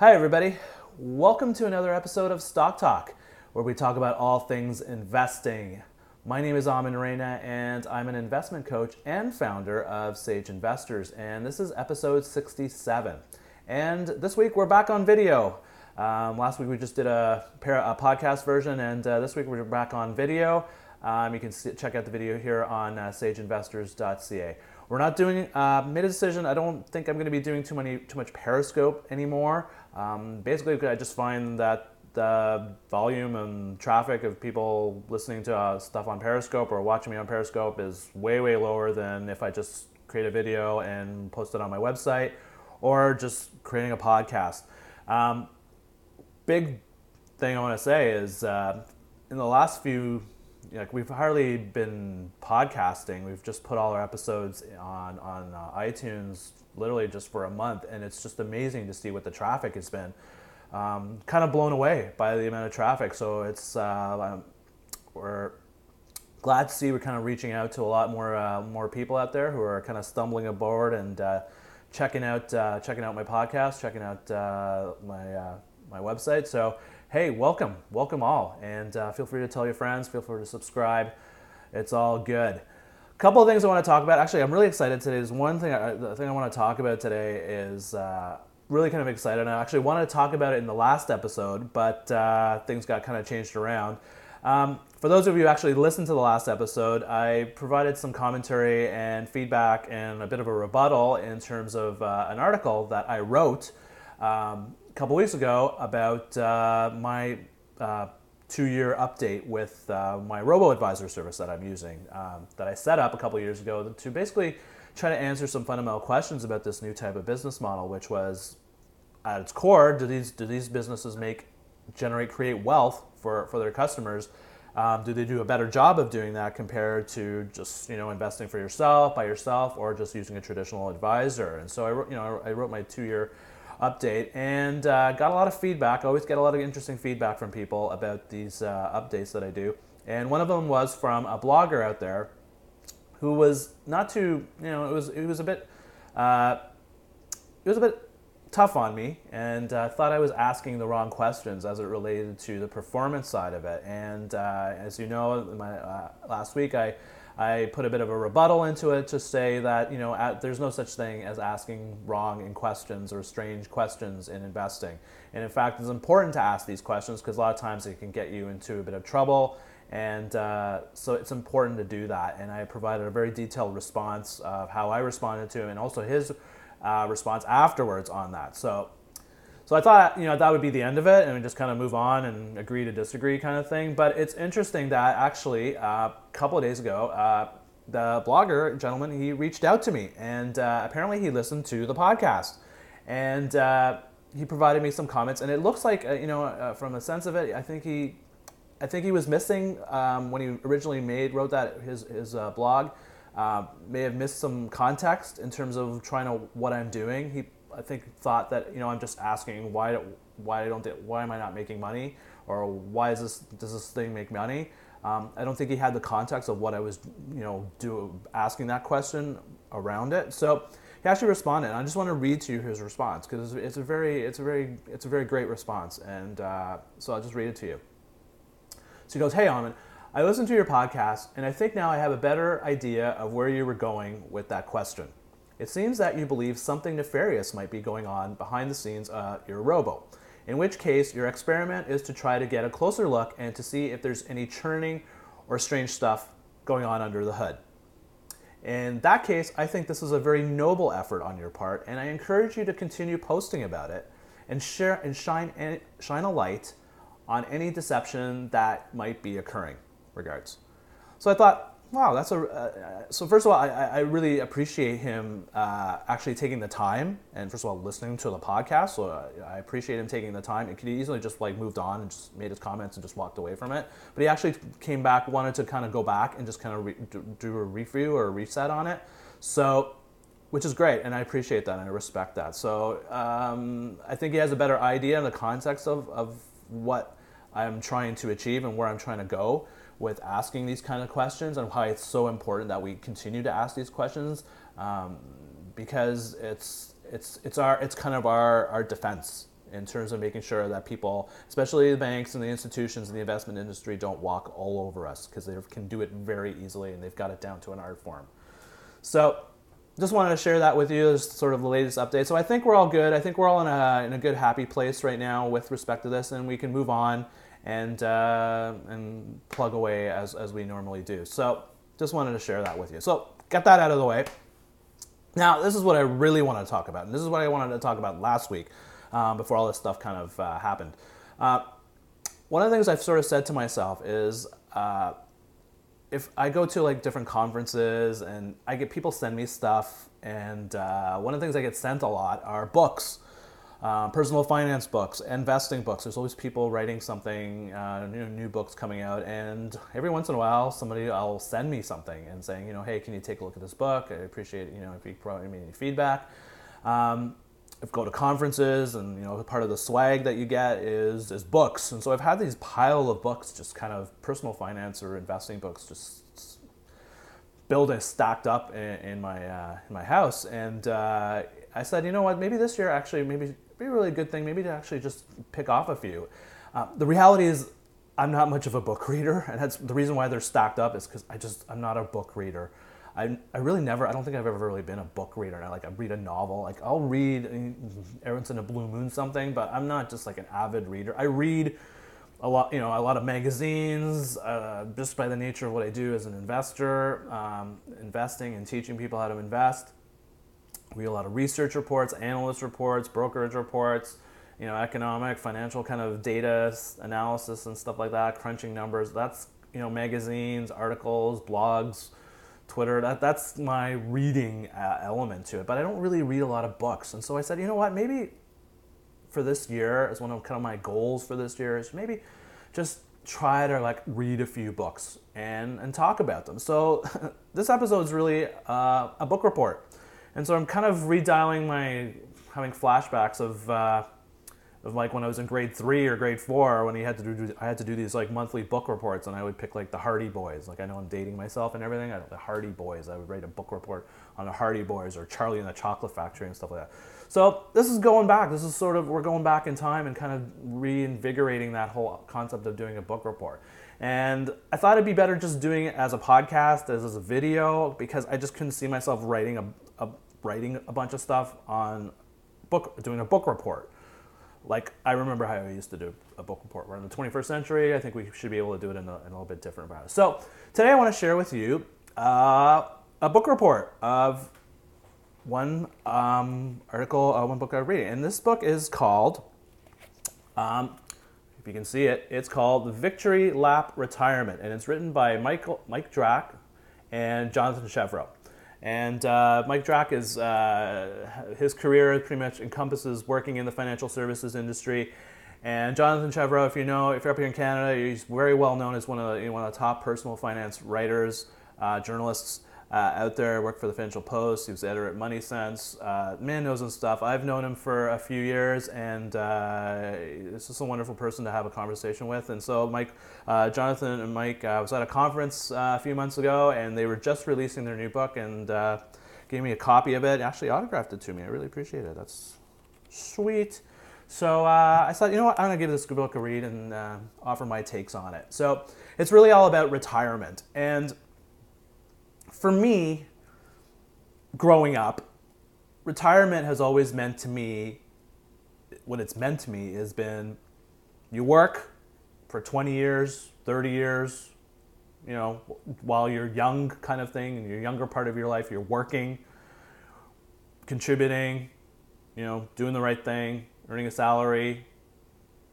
Hi, everybody. Welcome to another episode of Stock Talk, where we talk about all things investing. My name is Aman Raina, and I'm an investment coach and founder of Sage Investors. And this is episode 67. And this week we're back on video. Um, last week we just did a, a podcast version, and uh, this week we're back on video. Um, you can see, check out the video here on uh, sageinvestors.ca. We're not doing uh, made a decision. I don't think I'm going to be doing too many too much Periscope anymore. Um, basically, I just find that the volume and traffic of people listening to uh, stuff on Periscope or watching me on Periscope is way way lower than if I just create a video and post it on my website or just creating a podcast. Um, big thing I want to say is uh, in the last few like we've hardly been podcasting. We've just put all our episodes on on uh, iTunes literally just for a month, and it's just amazing to see what the traffic has been. Um, kind of blown away by the amount of traffic. So it's uh, um, we're glad to see we're kind of reaching out to a lot more uh, more people out there who are kind of stumbling aboard and uh, checking out uh, checking out my podcast, checking out uh, my my website. So hey, welcome, welcome all, and uh, feel free to tell your friends, feel free to subscribe. It's all good. A couple of things I want to talk about. Actually, I'm really excited today. There's one thing, I, the thing I want to talk about today is uh, really kind of excited. I actually wanted to talk about it in the last episode, but uh, things got kind of changed around. Um, for those of you who actually listened to the last episode, I provided some commentary and feedback and a bit of a rebuttal in terms of uh, an article that I wrote um, couple weeks ago about uh, my uh, two-year update with uh, my robo-advisor service that I'm using um, that I set up a couple years ago to basically try to answer some fundamental questions about this new type of business model, which was at its core, do these do these businesses make generate create wealth for, for their customers? Um, do they do a better job of doing that compared to just you know investing for yourself by yourself or just using a traditional advisor? And so I wrote you know I wrote my two-year update and uh, got a lot of feedback. I always get a lot of interesting feedback from people about these uh, updates that I do. And one of them was from a blogger out there who was not too, you know, it was it was a bit, uh, it was a bit tough on me, and uh, thought I was asking the wrong questions as it related to the performance side of it. And uh, as you know, my, uh, last week I I put a bit of a rebuttal into it to say that you know at, there's no such thing as asking wrong in questions or strange questions in investing. And in fact, it's important to ask these questions because a lot of times it can get you into a bit of trouble. And uh, so it's important to do that. And I provided a very detailed response of how I responded to him and also his uh, response afterwards on that. So so I thought, you know, that would be the end of it and just kind of move on and agree to disagree kind of thing. But it's interesting that actually uh, a couple of days ago, uh, the blogger gentleman, he reached out to me and uh, apparently he listened to the podcast. And uh, he provided me some comments and it looks like, uh, you know, uh, from a sense of it, I think he, I think he was missing um, when he originally made, wrote that, his, his blog. may have missed some context in terms of trying to what I'm doing. He I think thought that you know I'm just asking why why don't they, why am I not making money or why is this does this thing make money? Um, I don't think he had the context of what I was you know do asking that question around it. So he actually responded. And I just want to read to you his response because it's a very it's a very it's a very great response. And uh, so I'll just read it to you. So he goes, Hey Aman, I listened to your podcast and I think now I have a better idea of where you were going with that question. It seems that you believe something nefarious might be going on behind the scenes at your robo, in which case your experiment is to try to get a closer look and to see if there's any churning or strange stuff going on under the hood. In that case, I think this is a very noble effort on your part, and I encourage you to continue posting about it and share and shine shine a light on any deception that might be occurring. Regards. So I thought Wow, that's a. Uh, so first of all, I, I really appreciate him uh, actually taking the time, and first of all, listening to the podcast. So I, I appreciate him taking the time. It could easily just like moved on and just made his comments and just walked away from it. But he actually came back, wanted to kind of go back and just kind of re- do a review or a reset on it. So, which is great, and I appreciate that and I respect that. So um, I think he has a better idea in the context of of what I'm trying to achieve and where I'm trying to go with asking these kind of questions and why it's so important that we continue to ask these questions um, because it's it's it's our it's kind of our our defense in terms of making sure that people, especially the banks and the institutions and the investment industry, don't walk all over us because they can do it very easily and they've got it down to an art form. So, just wanted to share that with you as sort of the latest update. So, I think we're all good. I think we're all in a, in a good, happy place right now with respect to this, and we can move on and, uh, and plug away as, as we normally do. So, just wanted to share that with you. So, get that out of the way. Now, this is what I really want to talk about, and this is what I wanted to talk about last week um, before all this stuff kind of uh, happened. Uh, one of the things I've sort of said to myself is uh, if I go to like different conferences and I get people send me stuff, and uh, one of the things I get sent a lot are books. Uh, personal finance books, investing books. There's always people writing something, uh, new, new books coming out, and every once in a while, somebody will send me something and saying, you know, hey, can you take a look at this book? I appreciate, you know, if you provide me any feedback. Um, Go to conferences, and you know, part of the swag that you get is is books. And so I've had these pile of books, just kind of personal finance or investing books, just building stacked up in, in my uh, in my house. And uh, I said, you know what? Maybe this year, actually, maybe be a really good thing maybe to actually just pick off a few. Uh, the reality is, I'm not much of a book reader, and that's the reason why they're stacked up is because I just I'm not a book reader. I, I really never I don't think I've ever really been a book reader. I like I read a novel, like I'll read every once in a blue moon something, but I'm not just like an avid reader. I read a lot, you know, a lot of magazines, uh, just by the nature of what I do as an investor, um, investing and teaching people how to invest. Read a lot of research reports, analyst reports, brokerage reports, you know, economic, financial kind of data analysis and stuff like that, crunching numbers. That's, you know, magazines, articles, blogs, Twitter. That, that's my reading uh, element to it. But I don't really read a lot of books. And so I said, you know what, maybe for this year, as one of kind of my goals for this year, is maybe just try to like read a few books and, and talk about them. So this episode is really uh, a book report. And so I'm kind of redialing my, having flashbacks of, uh, of like when I was in grade three or grade four when he had to do, I had to do these like monthly book reports and I would pick like the Hardy Boys. Like I know I'm dating myself and everything. I, the Hardy Boys. I would write a book report on the Hardy Boys or Charlie and the Chocolate Factory and stuff like that. So this is going back. This is sort of we're going back in time and kind of reinvigorating that whole concept of doing a book report. And I thought it'd be better just doing it as a podcast, as, as a video, because I just couldn't see myself writing a, a writing a bunch of stuff on book, doing a book report. Like I remember how I used to do a book report. We're in the 21st century. I think we should be able to do it in a, in a little bit different environment. So today I want to share with you uh, a book report of one um, article, uh, one book I'm reading. And this book is called, um, if you can see it, it's called The Victory Lap Retirement. And it's written by Michael, Mike Drak and Jonathan Chevreau. And uh, Mike Drak is uh, his career pretty much encompasses working in the financial services industry. And Jonathan Chevreau, if you know, if you're up here in Canada, he's very well known as one of the, you know, one of the top personal finance writers, uh, journalists uh, out there. Worked for the Financial Post. He was editor at Money Sense. Uh, man knows his stuff. I've known him for a few years, and uh, it's just a wonderful person to have a conversation with. And so, Mike, uh, Jonathan, and Mike uh, was at a conference uh, a few months ago, and they were just releasing their new book, and gave me a copy of it. Actually, autographed it to me. I really appreciate it. That's sweet. So uh, I thought, you know what, I'm going to give this book a read and uh, offer my takes on it. So it's really all about retirement. And for me, growing up, retirement has always meant to me, what it's meant to me has been you work for 20 years, 30 years, you know, while you're young, kind of thing, in your younger part of your life, you're working, contributing, you know, doing the right thing, earning a salary,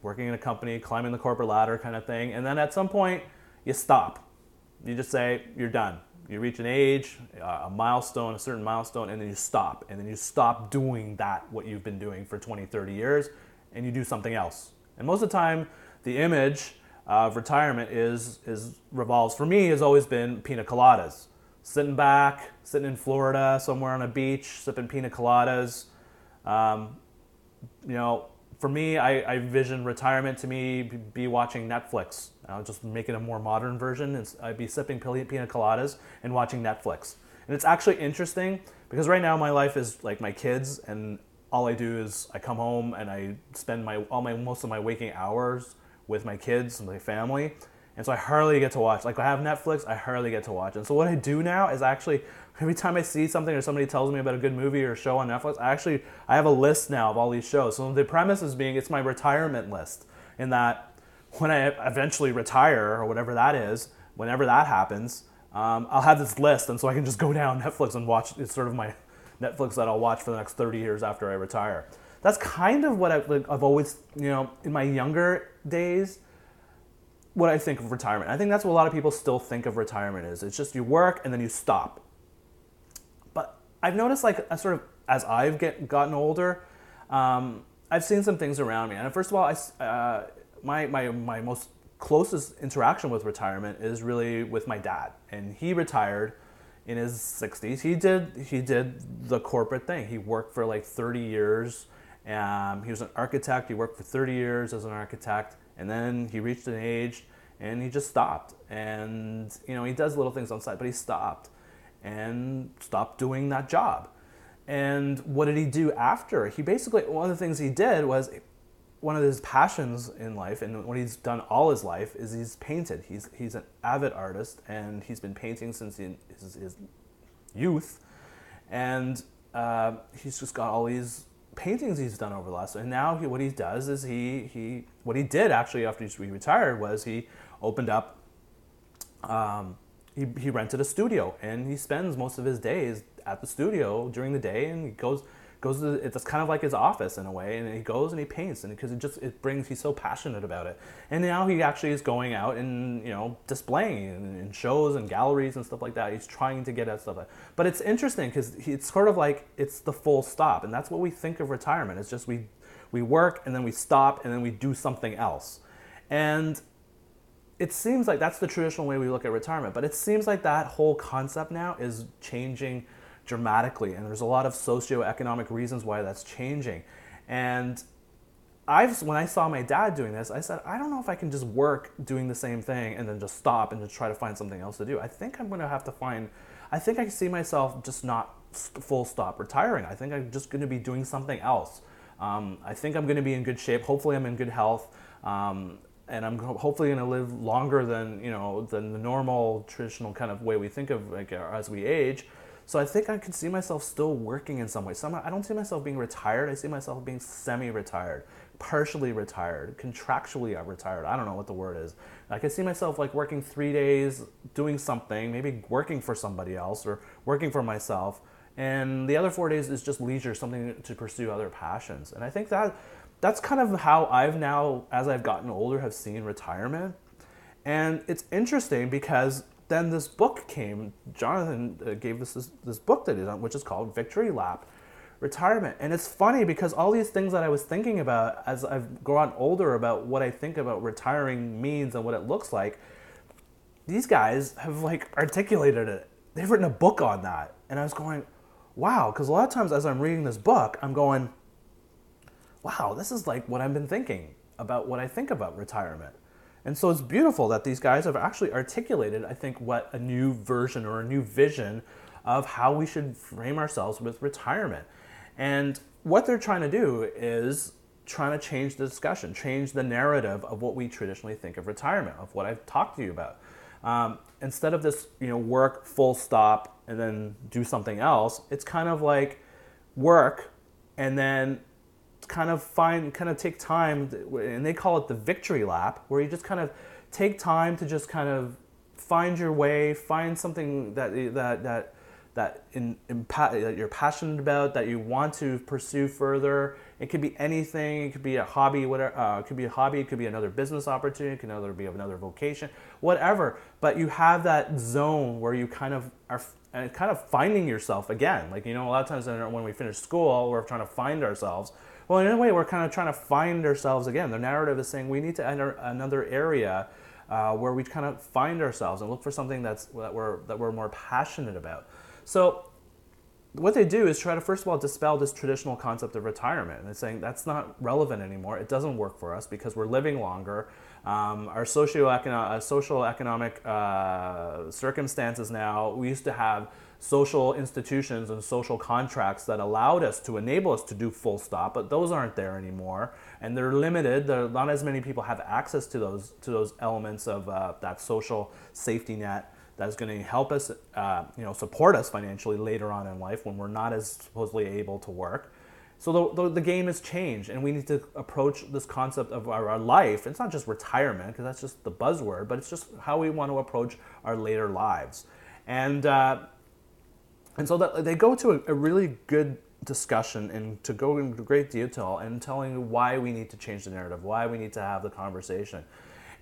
working in a company, climbing the corporate ladder, kind of thing. And then at some point, you stop. You just say, you're done you reach an age, a milestone, a certain milestone, and then you stop. And then you stop doing that, what you've been doing for 20, 30 years, and you do something else. And most of the time, the image of retirement is, is revolves, for me, has always been pina coladas. Sitting back, sitting in Florida, somewhere on a beach, sipping pina coladas. Um, you know, for me, I, I vision retirement to me be watching Netflix. I'll just make it a more modern version. It's, I'd be sipping pina coladas and watching Netflix. And it's actually interesting because right now my life is like my kids, and all I do is I come home and I spend my all my most of my waking hours with my kids and my family. And so I hardly get to watch. Like I have Netflix, I hardly get to watch. And so what I do now is actually every time I see something or somebody tells me about a good movie or show on Netflix, I actually I have a list now of all these shows. So the premise is being it's my retirement list in that when I eventually retire or whatever that is, whenever that happens, um, I'll have this list, and so I can just go down Netflix and watch. It's sort of my Netflix that I'll watch for the next 30 years after I retire. That's kind of what I've, like, I've always, you know, in my younger days, what I think of retirement. I think that's what a lot of people still think of retirement is. It's just you work and then you stop. But I've noticed, like, a sort of as I've get gotten older, um, I've seen some things around me. And first of all, I, uh, my, my, my most closest interaction with retirement is really with my dad. And he retired in his 60s. He did he did the corporate thing. He worked for like 30 years. Um, he was an architect. He worked for 30 years as an architect, and then he reached an age and he just stopped. And you know he does little things on site, but he stopped and stopped doing that job. And what did he do after? He basically one of the things he did was one of his passions in life and what he's done all his life is he's painted. He's, he's an avid artist and he's been painting since he, his, his youth. And uh, he's just got all these paintings he's done over the last. And now he, what he does is he, he what he did actually after he retired was he opened up. Um, he, he rented a studio and he spends most of his days at the studio during the day and he goes goes to it's kind of like his office in a way and he goes and he paints and because it just it brings he's so passionate about it. And now he actually is going out and you know displaying in, in shows and galleries and stuff like that. He's trying to get at stuff like but it's interesting because it's sort of like it's the full stop and that's what we think of retirement. It's just we we work and then we stop and then we do something else. And it seems like that's the traditional way we look at retirement but it seems like that whole concept now is changing dramatically, and there's a lot of socioeconomic reasons why that's changing. And I've when I saw my dad doing this, I said, I don't know if I can just work doing the same thing and then just stop and just try to find something else to do. I think I'm going to have to find. I think I see myself just not full stop retiring. I think I'm just going to be doing something else. Um, I think I'm going to be in good shape. Hopefully, I'm in good health. Um, and I'm hopefully going to live longer than you know than the normal traditional kind of way we think of like as we age. So I think I could see myself still working in some way. Some I don't see myself being retired. I see myself being semi-retired, partially retired, contractually retired. I don't know what the word is. I could see myself like working three days, doing something, maybe working for somebody else or working for myself, and the other four days is just leisure, something to pursue other passions. And I think that that's kind of how I've now, as I've gotten older, have seen retirement. And it's interesting because then this book came. Jonathan uh, gave us this, this book that he's on, which is called Victory Lap Retirement. And it's funny because all these things that I was thinking about as I've grown older about what I think about retiring means and what it looks like, these guys have like articulated it. They've written a book on that. And I was going, wow, because a lot of times as I'm reading this book, I'm going, wow, this is like what I've been thinking about what I think about retirement. And so it's beautiful that these guys have actually articulated, I think, what a new version or a new vision of how we should frame ourselves with retirement. And what they're trying to do is trying to change the discussion, change the narrative of what we traditionally think of retirement, of what I've talked to you about. Um, instead of this, you know, work full stop and then do something else, it's kind of like work and then kind of find, kind of take time, and they call it the victory lap, where you just kind of take time to just kind of find your way, find something that that that that in, in that you're passionate about, that you want to pursue further. It could be anything. It could be a hobby. Whatever. Uh, it could be a hobby. It could be another business opportunity. It could another be another vocation. Whatever. But you have that zone where you kind of are kind of finding yourself again. Like you know, a lot of times when we finish school, we're trying to find ourselves. Well, in a way, we're kind of trying to find ourselves again. The narrative is saying we need to enter another area uh, where we kind of find ourselves and look for something that's that we're that we're more passionate about. So what they do is try to first of all dispel this traditional concept of retirement and saying that's not relevant anymore. It doesn't work for us because we're living longer. Um, our socioeconomic, uh, social economic uh, circumstances now, we used to have social institutions and social contracts that allowed us to enable us to do full stop, but those aren't there anymore, and they're limited. There, not as many people have access to those to those elements of uh, that social safety net that's going to help us, uh, you know, support us financially later on in life when we're not as supposedly able to work. So the, the, the, game has changed, and we need to approach this concept of our, our life. It's not just retirement, because that's just the buzzword, but it's just how we want to approach our later lives. And, uh, and so that, they go to a, a, really good discussion and to go into great detail and telling why we need to change the narrative, why we need to have the conversation.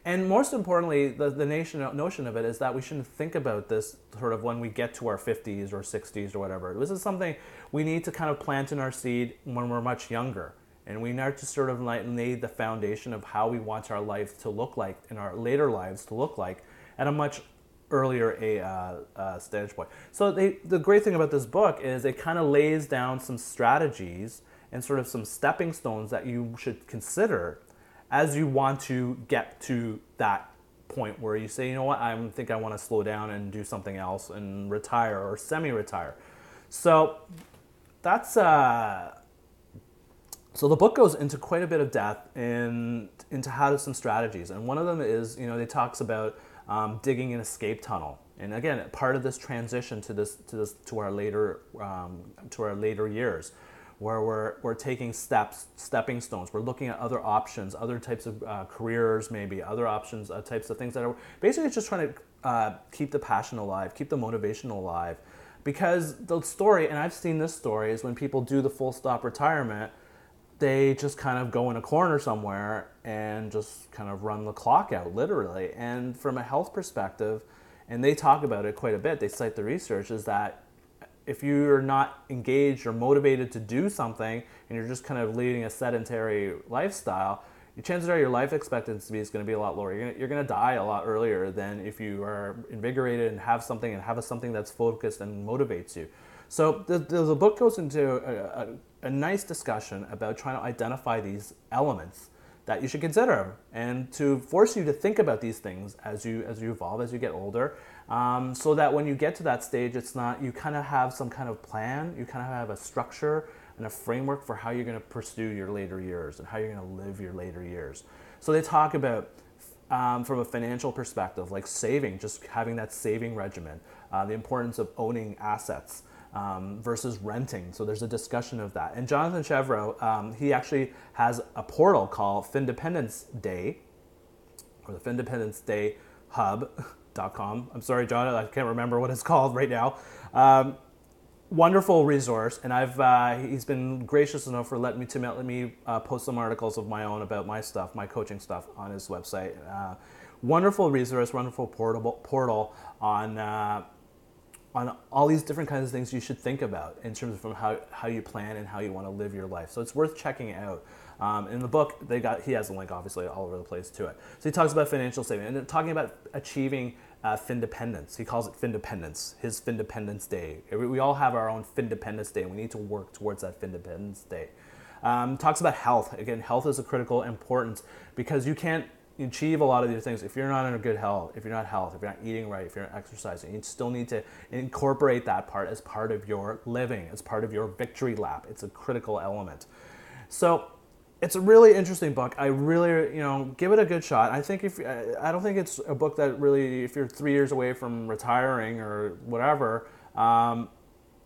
And most importantly, the, the nation, notion of it is that we shouldn't think about this sort of when we get to our 50s or 60s or whatever. This is something we need to kind of plant in our seed when we're much younger. And we need to sort of lay the foundation of how we want our life to look like in our later lives to look like at a much earlier a uh, uh, stage point. So they, the great thing about this book is it kind of lays down some strategies and sort of some stepping stones that you should consider as you want to get to that point where you say, you know what, I think I want to slow down and do something else and retire or semi-retire. So that's uh, so the book goes into quite a bit of depth in into how to some strategies, and one of them is you know they talks about um, digging an escape tunnel, and again part of this transition to this to this to our later um, to our later years where we're, we're taking steps, stepping stones. We're looking at other options, other types of uh, careers, maybe other options, uh, types of things that are basically just trying to uh, keep the passion alive, keep the motivation alive. Because the story, and I've seen this story, is when people do the full stop retirement, they just kind of go in a corner somewhere and just kind of run the clock out, literally. And from a health perspective, and they talk about it quite a bit, they cite the research, is that if you're not engaged or motivated to do something and you're just kind of leading a sedentary lifestyle, your chances are your life expectancy is going to be a lot lower. You're going, to, you're going to die a lot earlier than if you are invigorated and have something and have a, something that's focused and motivates you. So the, the, the book goes into a, a, a nice discussion about trying to identify these elements that you should consider and to force you to think about these things as you as you evolve as you get older um, so that when you get to that stage it's not you kind of have some kind of plan you kind of have a structure and a framework for how you're going to pursue your later years and how you're going to live your later years so they talk about um, from a financial perspective like saving just having that saving regimen uh, the importance of owning assets um, versus renting. So there's a discussion of that. And Jonathan Chevreau, um, he actually has a portal called Findependence Day, or the Findependence Day Hub.com. I'm sorry, John, I can't remember what it's called right now. Um, wonderful resource, and I've uh, he's been gracious enough for letting me to let me uh, post some articles of my own about my stuff, my coaching stuff on his website. Uh, wonderful resource, wonderful portable portal on uh, on all these different kinds of things you should think about in terms of how, how you plan and how you want to live your life. So it's worth checking out. Um, in the book, they got he has a link obviously all over the place to it. So he talks about financial saving and talking about achieving uh, Findependence. He calls it Findependence, his Findependence Day. We all have our own Findependence Day, we need to work towards that Findependence Day. Um, talks about health. Again, health is a critical importance because you can't achieve a lot of these things if you're not in a good health if you're not health if you're not eating right if you're not exercising you still need to incorporate that part as part of your living as part of your victory lap it's a critical element so it's a really interesting book i really you know give it a good shot i think if i don't think it's a book that really if you're three years away from retiring or whatever um,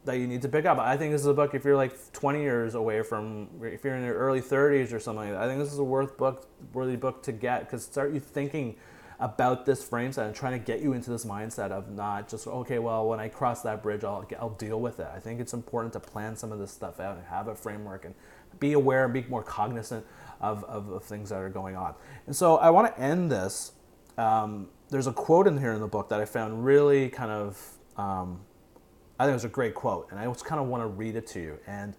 that you need to pick up. I think this is a book if you're like 20 years away from, if you're in your early 30s or something like that. I think this is a worth book, worthy book to get because start you thinking about this frame set and trying to get you into this mindset of not just okay, well, when I cross that bridge, I'll I'll deal with it. I think it's important to plan some of this stuff out and have a framework and be aware and be more cognizant of, of, of things that are going on. And so I want to end this. Um, there's a quote in here in the book that I found really kind of um, I think it was a great quote, and I just kind of want to read it to you. And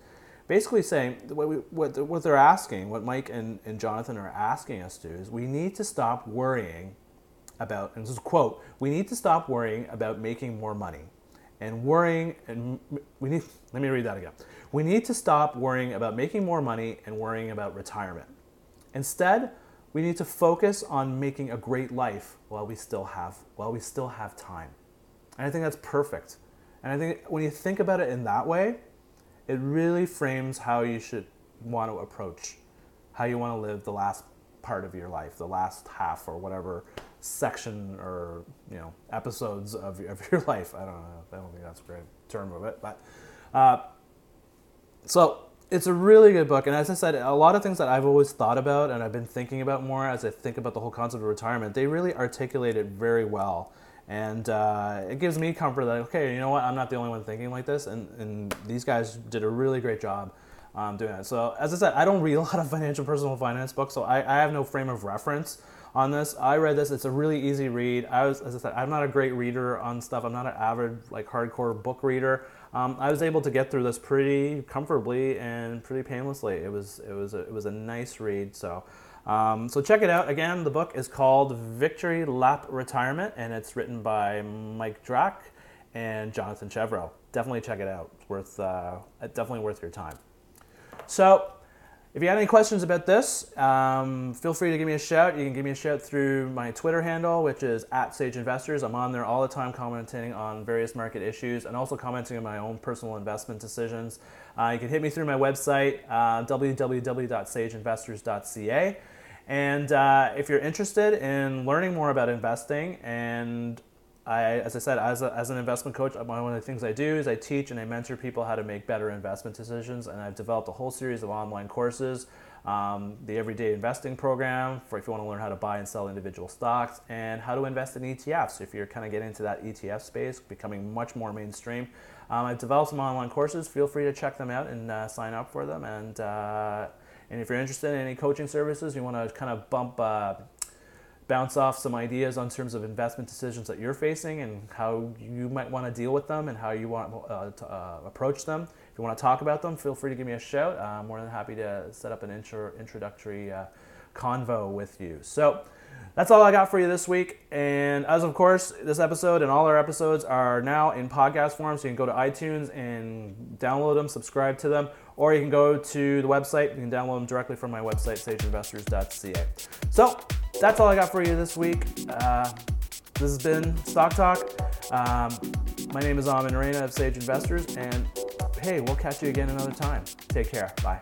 basically saying what, we, what, what they're asking, what Mike and, and Jonathan are asking us to do is we need to stop worrying about, and this is quote, we need to stop worrying about making more money. And worrying, and we need, let me read that again. We need to stop worrying about making more money and worrying about retirement. Instead, we need to focus on making a great life while we still have while we still have time. And I think that's perfect. And I think when you think about it in that way, it really frames how you should want to approach how you want to live the last part of your life, the last half or whatever section or you know episodes of, of your life. I don't know. I don't think that's a great term of it, but uh, so it's a really good book. And as I said, a lot of things that I've always thought about and I've been thinking about more as I think about the whole concept of retirement, they really articulate it very well. And uh, it gives me comfort that, okay, you know what, I'm not the only one thinking like this. And, and these guys did a really great job um, doing that. So, as I said, I don't read a lot of financial personal finance books, so I, I have no frame of reference on this. I read this; it's a really easy read. I was, as I said, I'm not a great reader on stuff. I'm not an avid like hardcore book reader. Um, I was able to get through this pretty comfortably and pretty painlessly. It was it was a, it was a nice read. So. Um, so check it out. Again, the book is called Victory Lap Retirement, and it's written by Mike Drak and Jonathan Chevreau. Definitely check it out. It's worth uh, definitely worth your time. So if you have any questions about this, um, feel free to give me a shout. You can give me a shout through my Twitter handle, which is at Sage Investors. I'm on there all the time commenting on various market issues and also commenting on my own personal investment decisions. Uh, you can hit me through my website, uh, www.sageinvestors.ca. And uh, if you're interested in learning more about investing and I, as I said, as, a, as an investment coach, one of the things I do is I teach and I mentor people how to make better investment decisions. And I've developed a whole series of online courses um, the Everyday Investing Program for if you want to learn how to buy and sell individual stocks, and how to invest in ETFs if you're kind of getting into that ETF space, becoming much more mainstream. Um, I've developed some online courses. Feel free to check them out and uh, sign up for them. And uh, and if you're interested in any coaching services, you want to kind of bump. Uh, bounce off some ideas on terms of investment decisions that you're facing and how you might want to deal with them and how you want uh, to uh, approach them. If you want to talk about them, feel free to give me a shout. I'm more than happy to set up an intro, introductory uh, convo with you. So that's all I got for you this week. And as of course, this episode and all our episodes are now in podcast form, so you can go to iTunes and download them, subscribe to them, or you can go to the website. You can download them directly from my website, sageinvestors.ca. So that's all I got for you this week. Uh, this has been Stock Talk. Um, my name is Aman Raina of Sage Investors, and hey, we'll catch you again another time. Take care. Bye.